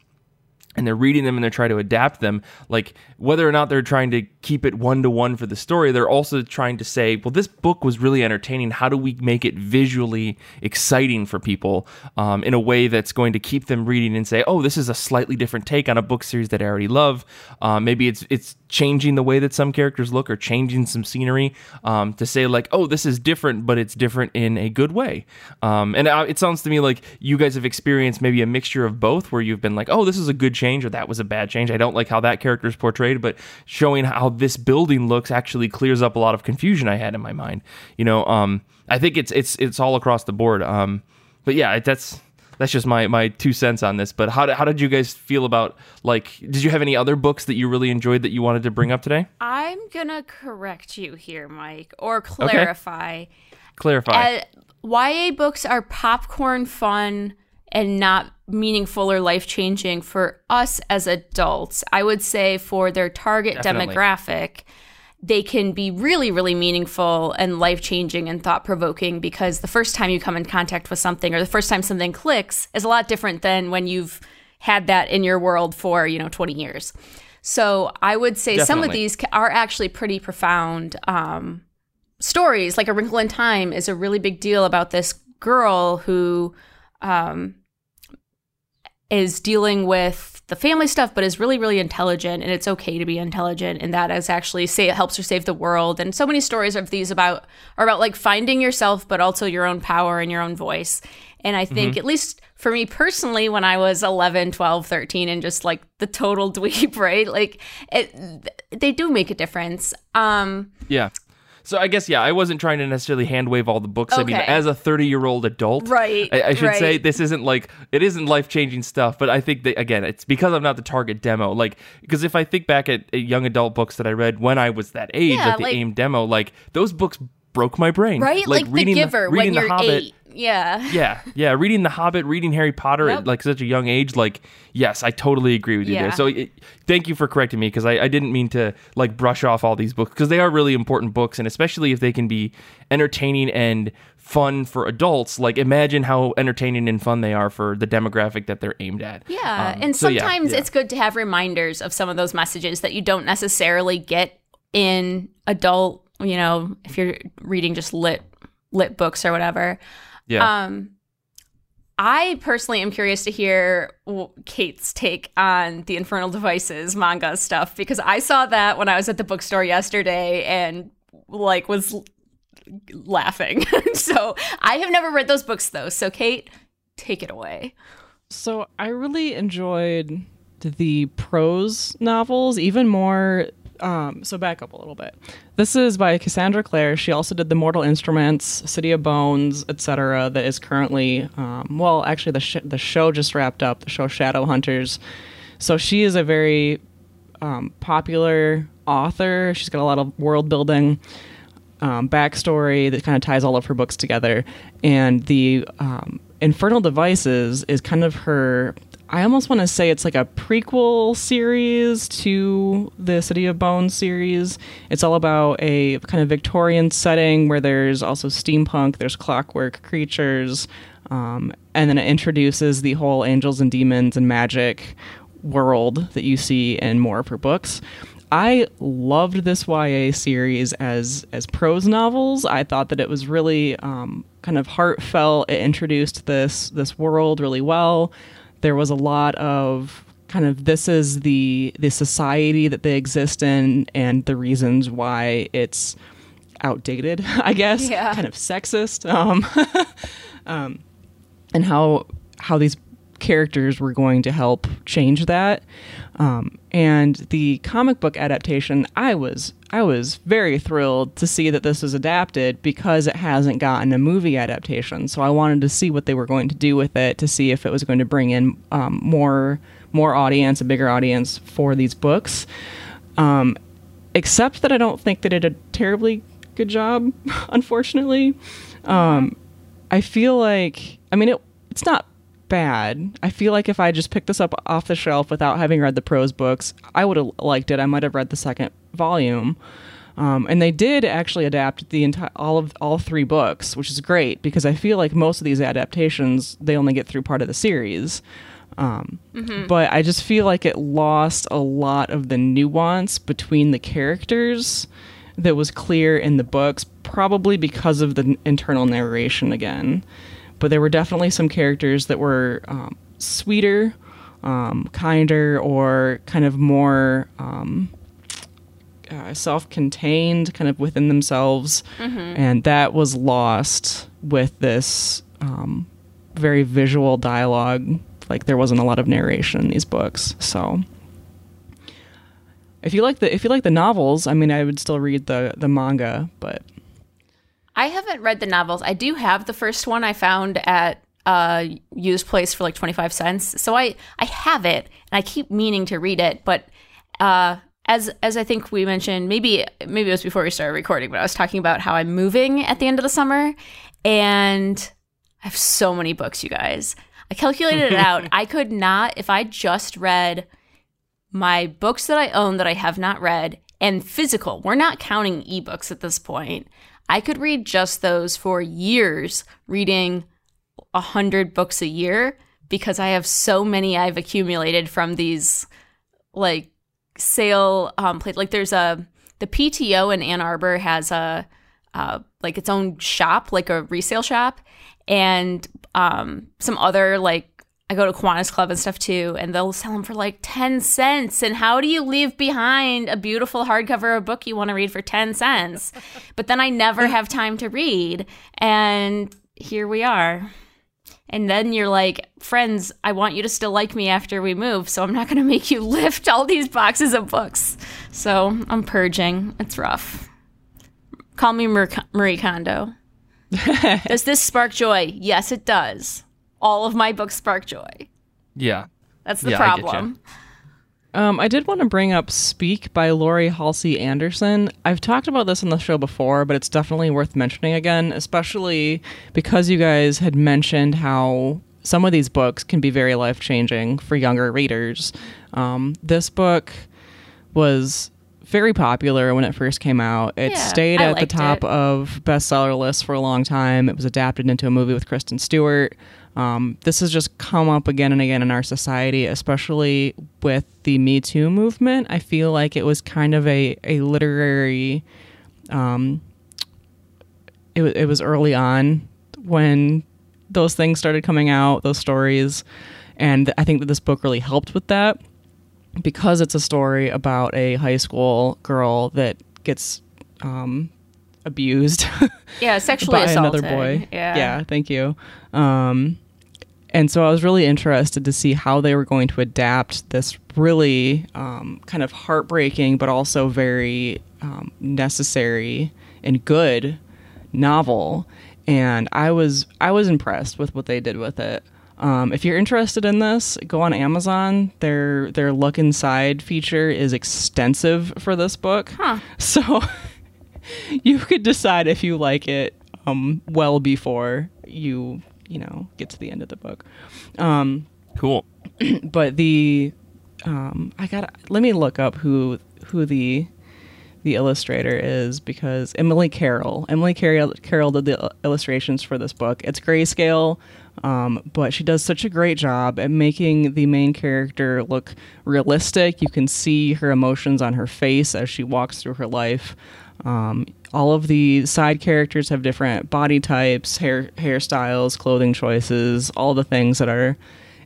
and they're reading them and they're trying to adapt them like whether or not they're trying to keep it one to one for the story they're also trying to say well this book was really entertaining. How do we make it visually exciting for people um, in a way that's going to keep them reading and say oh this is a slightly different take on a book series that i already love. Um, maybe it's it's changing the way that some characters look or changing some scenery um, to say like oh this is different but it's different in a good way. Um, and uh, it sounds to me like you guys have experienced maybe a mixture of both where you've been like oh this is a good change or that was a bad change. I don't like how that character is portrayed but showing how this building looks actually clears up a lot of confusion i had in my mind you know um, i think it's it's it's all across the board um, but yeah that's that's just my my two cents on this. But how did, how did you guys feel about like? Did you have any other books that you really enjoyed that you wanted to bring up today? I'm gonna correct you here, Mike, or clarify. Clarify. Uh, YA books are popcorn fun and not meaningful or life changing for us as adults. I would say for their target Definitely. demographic, they can be really, really meaningful and life changing and thought provoking because the first time you come in contact with something or the first time something clicks is a lot different than when you've had that in your world for, you know, 20 years. So I would say some of these are actually pretty profound um, stories. Like A Wrinkle in Time is a really big deal about this girl who um, is dealing with the family stuff, but is really, really intelligent, and it's okay to be intelligent, and that is actually say it helps her save the world. And so many stories of these about are about like finding yourself, but also your own power and your own voice. And I think, mm-hmm. at least for me personally, when I was 11, 12, 13, and just like the total dweeb, right? Like, it, they do make a difference. Um, yeah. So I guess yeah, I wasn't trying to necessarily hand wave all the books. Okay. I mean, as a 30 year old adult, right? I, I should right. say this isn't like it isn't life changing stuff. But I think that again, it's because I'm not the target demo. Like because if I think back at, at young adult books that I read when I was that age, yeah, like the like, AIM demo, like those books broke my brain. Right, like, like reading The Giver the, when you're Hobbit, eight yeah. Yeah. Yeah. Reading The Hobbit, reading Harry Potter yep. at like such a young age, like, yes, I totally agree with you yeah. there. So it, thank you for correcting me because I, I, didn't mean to like brush off all these books because they are really important books. And especially if they can be entertaining and fun for adults, like imagine how entertaining and fun they are for the demographic that they're aimed at. Yeah. Um, and so sometimes yeah, yeah. it's good to have reminders of some of those messages that you don't necessarily get in adult, you know, if you're reading just lit lit books or whatever. Yeah. Um, I personally am curious to hear Kate's take on the Infernal Devices manga stuff because I saw that when I was at the bookstore yesterday and like was laughing. so I have never read those books though. So Kate, take it away. So I really enjoyed the prose novels even more um, so back up a little bit. This is by Cassandra Clare. She also did the Mortal Instruments, City of Bones, etc. That is currently, um, well, actually the sh- the show just wrapped up. The show Shadowhunters. So she is a very um, popular author. She's got a lot of world building. Um, backstory that kind of ties all of her books together. And the um, Infernal Devices is kind of her I almost want to say it's like a prequel series to the City of Bones series. It's all about a kind of Victorian setting where there's also steampunk, there's clockwork creatures, um, and then it introduces the whole angels and demons and magic world that you see in more of her books. I loved this YA series as as prose novels. I thought that it was really um, kind of heartfelt. It introduced this this world really well there was a lot of kind of this is the the society that they exist in and the reasons why it's outdated, I guess, yeah. kind of sexist, um, um, and how how these characters were going to help change that. Um, and the comic book adaptation, I was I was very thrilled to see that this was adapted because it hasn't gotten a movie adaptation. So I wanted to see what they were going to do with it to see if it was going to bring in um, more more audience, a bigger audience for these books. Um, except that I don't think they did a terribly good job, unfortunately. Um, I feel like I mean it, it's not bad. I feel like if I just picked this up off the shelf without having read the prose books, I would have liked it. I might have read the second volume. Um, and they did actually adapt the entire all of all three books, which is great because I feel like most of these adaptations they only get through part of the series. Um, mm-hmm. But I just feel like it lost a lot of the nuance between the characters that was clear in the books, probably because of the internal narration again but there were definitely some characters that were um, sweeter, um, kinder, or kind of more um, uh, self-contained, kind of within themselves, mm-hmm. and that was lost with this um, very visual dialogue. Like there wasn't a lot of narration in these books, so if you like the if you like the novels, I mean, I would still read the the manga, but I haven't read the novels. I do have the first one I found at a used place for like 25 cents. So I I have it and I keep meaning to read it, but uh as as I think we mentioned, maybe maybe it was before we started recording, but I was talking about how I'm moving at the end of the summer and I have so many books, you guys. I calculated it out. I could not if I just read my books that I own that I have not read and physical. We're not counting ebooks at this point. I could read just those for years, reading a hundred books a year because I have so many I've accumulated from these like sale um play like there's a the PTO in Ann Arbor has a uh, like its own shop, like a resale shop, and um, some other like I go to Kiwanis Club and stuff too, and they'll sell them for like 10 cents. And how do you leave behind a beautiful hardcover of a book you want to read for 10 cents? but then I never have time to read. And here we are. And then you're like, friends, I want you to still like me after we move, so I'm not going to make you lift all these boxes of books. So I'm purging. It's rough. Call me Marie Kondo. does this spark joy? Yes, it does. All of my books spark joy. Yeah. That's the yeah, problem. Um, I did want to bring up Speak by Laurie Halse Anderson. I've talked about this on the show before, but it's definitely worth mentioning again, especially because you guys had mentioned how some of these books can be very life changing for younger readers. Um, this book was very popular when it first came out. It yeah, stayed at the top it. of bestseller lists for a long time. It was adapted into a movie with Kristen Stewart. Um, this has just come up again and again in our society, especially with the Me Too movement. I feel like it was kind of a, a literary. Um, it, it was early on when those things started coming out, those stories. And I think that this book really helped with that because it's a story about a high school girl that gets um, abused. Yeah, sexually by assaulted. another boy. Yeah. Yeah, thank you. Um, and so I was really interested to see how they were going to adapt this really um, kind of heartbreaking, but also very um, necessary and good novel. And I was I was impressed with what they did with it. Um, if you're interested in this, go on Amazon. Their their look inside feature is extensive for this book, huh. so you could decide if you like it um, well before you you know get to the end of the book. Um, cool. But the um, I got let me look up who who the the illustrator is because Emily Carroll. Emily Carroll, Carroll did the illustrations for this book. It's grayscale, um, but she does such a great job at making the main character look realistic. You can see her emotions on her face as she walks through her life. Um, all of the side characters have different body types, hair hairstyles, clothing choices, all the things that are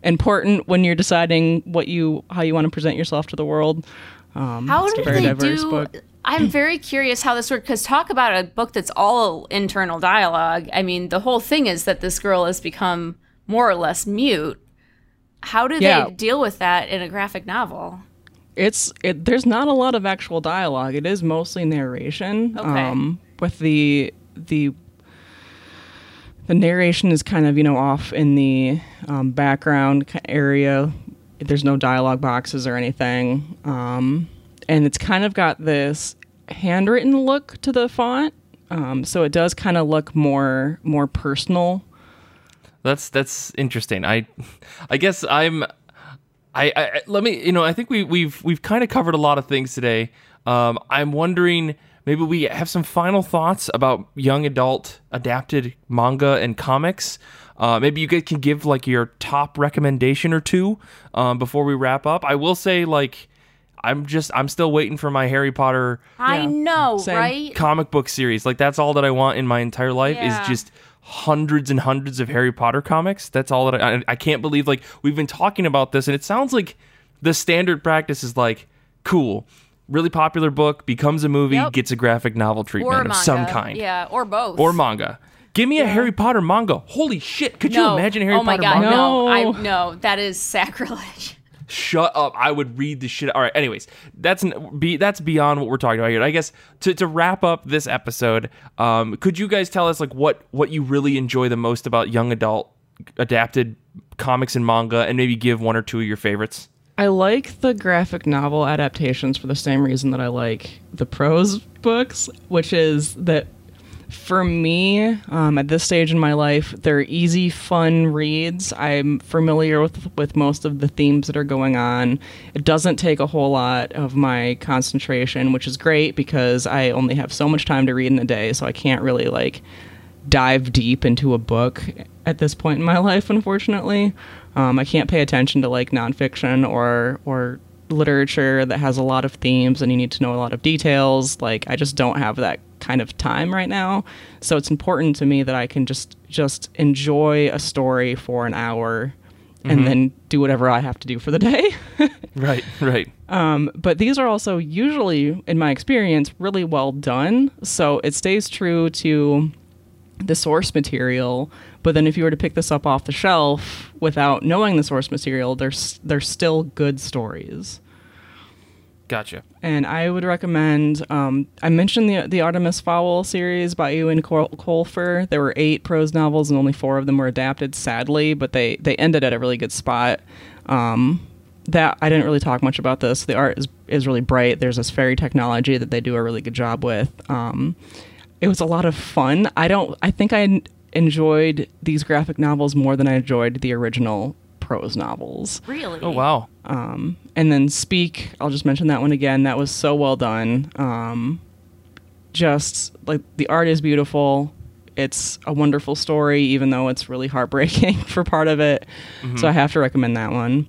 important when you're deciding what you how you want to present yourself to the world. Um, how did they do? Book. I'm very curious how this worked because talk about a book that's all internal dialogue. I mean, the whole thing is that this girl has become more or less mute. How do yeah. they deal with that in a graphic novel? It's it, there's not a lot of actual dialogue. It is mostly narration. Okay. Um, with the the the narration is kind of you know off in the um, background area. There's no dialogue boxes or anything, um, and it's kind of got this handwritten look to the font. Um, so it does kind of look more more personal. That's that's interesting. I I guess I'm I, I, let me you know I think we we've we've kind of covered a lot of things today. Um, I'm wondering maybe we have some final thoughts about young adult adapted manga and comics. Uh, maybe you guys can give like your top recommendation or two um, before we wrap up. I will say like I'm just I'm still waiting for my Harry Potter. I yeah, know, same. right? Comic book series. Like that's all that I want in my entire life yeah. is just hundreds and hundreds of Harry Potter comics. That's all that I, I can't believe. Like we've been talking about this, and it sounds like the standard practice is like cool. Really popular book becomes a movie, yep. gets a graphic novel treatment of some kind. Yeah, or both. Or manga. Give me yeah. a Harry Potter manga. Holy shit! Could no. you imagine Harry oh Potter God, manga? No, I, no, that is sacrilege. Shut up! I would read the shit. All right. Anyways, that's be that's beyond what we're talking about here. I guess to, to wrap up this episode, um, could you guys tell us like what what you really enjoy the most about young adult adapted comics and manga, and maybe give one or two of your favorites? I like the graphic novel adaptations for the same reason that I like the prose books, which is that for me, um, at this stage in my life, they're easy, fun reads. I'm familiar with with most of the themes that are going on. It doesn't take a whole lot of my concentration, which is great because I only have so much time to read in a day, so I can't really like dive deep into a book at this point in my life. Unfortunately, um, I can't pay attention to like nonfiction or or literature that has a lot of themes and you need to know a lot of details. Like I just don't have that kind of time right now. So it's important to me that I can just just enjoy a story for an hour and then do whatever I have to do for the day. Right, right. Um, but these are also usually, in my experience, really well done. So it stays true to the source material. But then if you were to pick this up off the shelf without knowing the source material, there's they're still good stories. Gotcha. And I would recommend. Um, I mentioned the the Artemis Fowl series by Eoin Col- Colfer. There were eight prose novels, and only four of them were adapted. Sadly, but they they ended at a really good spot. Um, that I didn't really talk much about this. The art is is really bright. There's this fairy technology that they do a really good job with. Um, it was a lot of fun. I don't. I think I enjoyed these graphic novels more than I enjoyed the original prose novels. Really? Oh wow. Um, and then Speak, I'll just mention that one again. That was so well done. Um, just like the art is beautiful. It's a wonderful story, even though it's really heartbreaking for part of it. So I have to recommend that one.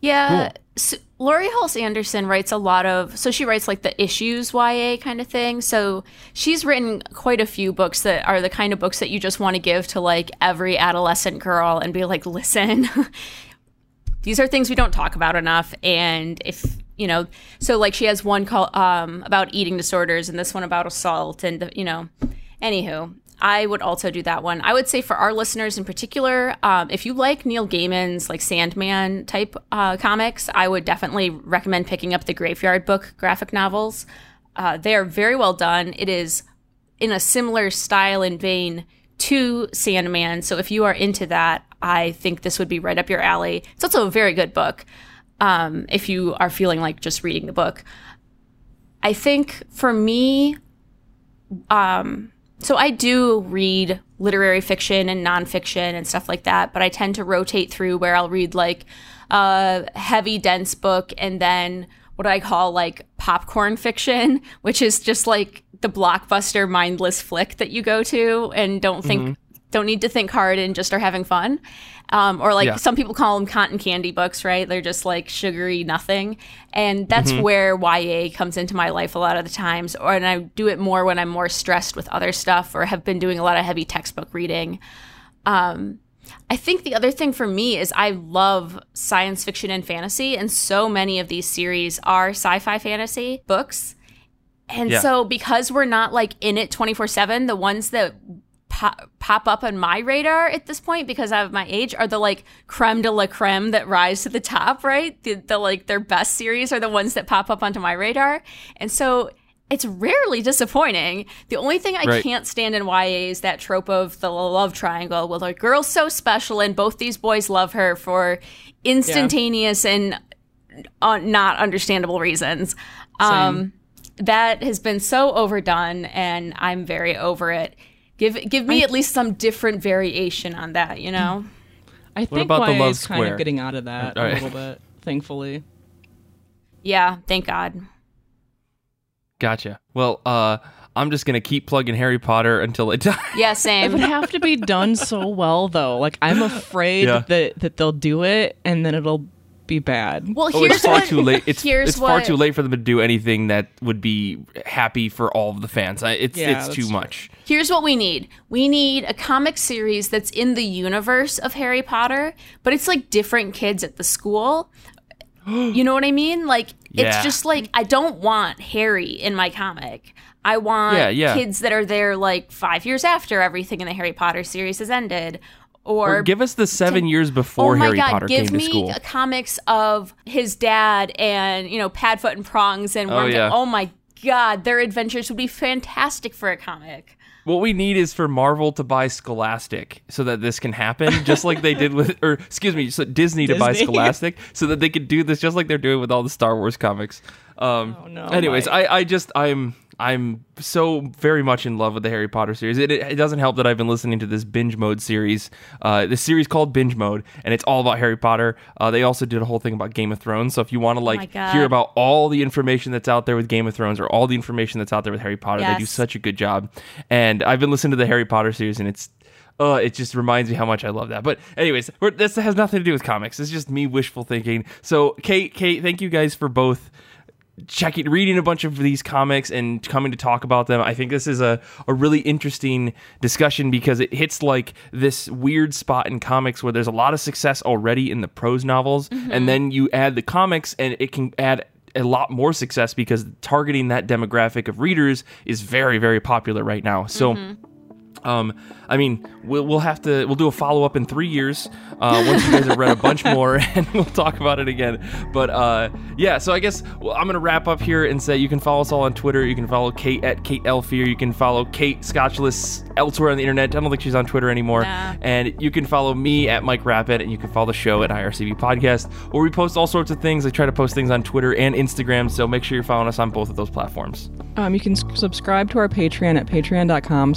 Yeah. So Laurie Halse Anderson writes a lot of, so she writes like the issues YA kind of thing. So she's written quite a few books that are the kind of books that you just want to give to like every adolescent girl and be like, listen, these are things we don't talk about enough. And if, you know, so like she has one called um, about eating disorders and this one about assault. And, you know, anywho, I would also do that one. I would say for our listeners in particular, um, if you like Neil Gaiman's like Sandman type uh, comics, I would definitely recommend picking up the Graveyard Book graphic novels. Uh, they are very well done. It is in a similar style and vein to Sandman. So if you are into that, I think this would be right up your alley. It's also a very good book um, if you are feeling like just reading the book. I think for me, um, so I do read literary fiction and nonfiction and stuff like that, but I tend to rotate through where I'll read like a heavy, dense book and then what I call like popcorn fiction, which is just like the blockbuster mindless flick that you go to and don't think mm-hmm. don't need to think hard and just are having fun. Um, or like Yeah. some people call them cotton candy books, right? They're just like sugary nothing. And that's where YA comes into my life a lot of the times. Or and I do it more when I'm more stressed with other stuff or have been doing a lot of heavy textbook reading. Um, I think the other thing for me is I love science fiction and fantasy, and so many of these series are sci fi fantasy books. And Yeah. so, because we're not like in it 24 7, the ones that pop, pop up on my radar at this point because of my age are the like creme de la creme that rise to the top, right? The, the like their best series are the ones that pop up onto my radar. And so it's rarely disappointing. The only thing I Right. can't stand in YA is that trope of the love triangle. Well, the girl's so special and both these boys love her for instantaneous and uh, not understandable reasons. Um, that has been so overdone, and I'm very over it. Give give me at least some different variation on that, you know? I think about the YA love is kind of getting out of that All right. a little bit, thankfully. Yeah, thank God. Gotcha. Well, uh, I'm just gonna keep plugging Harry Potter until it dies. Yeah, same. It would have to be done so well, though. Like I'm afraid Yeah. that that they'll do it and then it'll be bad. Well, Oh, it's far what, too late. It's here's it's far what- too late for them to do anything that would be happy for all of the fans. I- It's Yeah, it's too true. much. Here's what we need. We need a comic series that's in the universe of Harry Potter, but it's like different kids at the school. you know what I mean? Like Yeah. it's just like I don't want Harry in my comic. I want Yeah, yeah. kids that are there like 5 years after everything in the Harry Potter series has ended or, Or give us the seven years Oh before my Harry god, Potter give came me to school. a comics of his dad and, you know, Padfoot and Prongs and Oh, yeah. oh my god, their adventures would be fantastic for a comic. What we need is for Marvel to buy Scholastic so that this can happen, just like they did with, or excuse me, so Disney, to buy Scholastic so that they could do this just like they're doing with all the Star Wars comics. Um, Oh, no, anyways, Mike. I, I just I'm I'm so very much in love with the Harry Potter series. It, it doesn't help that I've been listening to this binge mode series, uh, this series called Binge Mode, and it's all about Harry Potter. Uh, they also did a whole thing about Game of Thrones. So if you want to like God. hear about all the information that's out there with Game of Thrones or all the information that's out there with Harry Potter, they do such a good job. And I've been listening to the Harry Potter series, and it's uh, it just reminds me how much I love that. But anyways, we're, this has nothing to do with comics. It's just me wishful thinking. So Kate, Kate, thank you guys for both checking reading a bunch of these comics and coming to talk about them i think this is a, a really interesting discussion because it hits like this weird spot in comics where there's a lot of success already in the prose novels mm-hmm. and then you add the comics and it can add a lot more success because targeting that demographic of readers is very very popular right now. So mm-hmm. Um, I mean, we'll, we'll have to we'll do a follow up in three years uh, once you guys have read a bunch more, and we'll talk about it again. But uh, yeah, so I guess well, I'm gonna wrap up here and say you can follow us all on Twitter. You can follow Kate at Kate Elfier. You can follow Kate Scotchless elsewhere on the internet. I don't think she's on Twitter anymore. Nah. And you can follow me at Mike Rapid, and you can follow the show at IRCB Podcast, where we post all sorts of things. I try to post things on Twitter and Instagram, so make sure you're following us on both of those platforms. Um, you can subscribe to our Patreon at patreon.com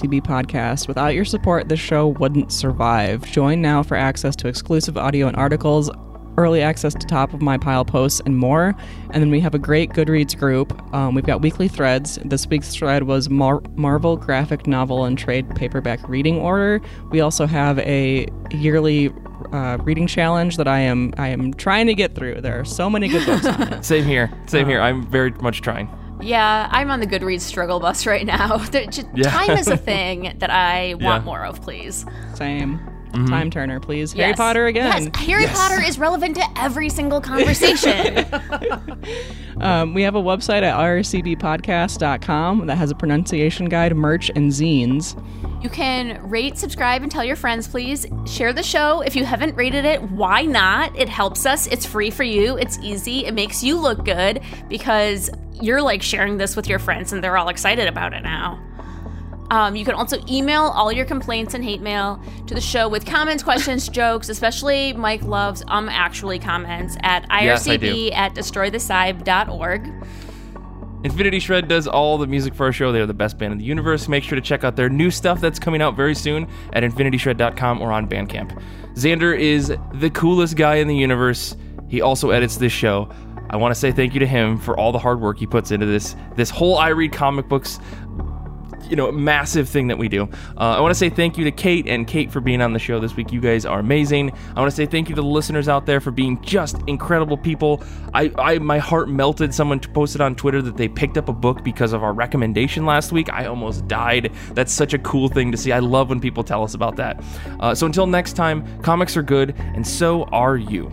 IRCB podcast. Without your support, this show wouldn't survive. Join now for access to exclusive audio and articles, early access to top of my pile posts, and more. And then we have a great Goodreads group. Um, we've got weekly threads. This week's thread was Mar- Marvel graphic novel and trade paperback reading order. We also have a yearly uh, reading challenge that I am I am trying to get through. There are so many good books. Same here. Same here. I'm very much trying. Yeah, I'm on the Goodreads struggle bus right now. Just- Yeah. Time is a thing that I want Yeah. more of, please. Same. Time Turner, please. Harry Potter again. Yes, Harry Yes. Potter is relevant to every single conversation. Um, we have a website at rcbpodcast.com that has a pronunciation guide, merch, and zines. You can rate, subscribe, and tell your friends, please. Share the show. If you haven't rated it, why not? It helps us. It's free for you. It's easy. It makes you look good because you're like sharing this with your friends and they're all excited about it now. Um, you can also email all your complaints and hate mail to the show with comments, questions, jokes, especially Mike loves um actually comments at Yes, ircb at destroythecybe.org. Infinity Shred does all the music for our show. They're the best band in the universe. Make sure to check out their new stuff that's coming out very soon at infinityshred.com or on Bandcamp. Xander is the coolest guy in the universe. He also edits this show. I want to say thank you to him for all the hard work he puts into this this whole I read comic books you know, massive thing that we do. Uh, I want to say thank you to Kate and Kate for being on the show this week. You guys are amazing. I want to say thank you to the listeners out there for being just incredible people. I, I my heart melted. Someone posted on Twitter that they picked up a book because of our recommendation last week. I almost died. That's such a cool thing to see. I love when people tell us about that. Uh, so until next time, comics are good, and so are you.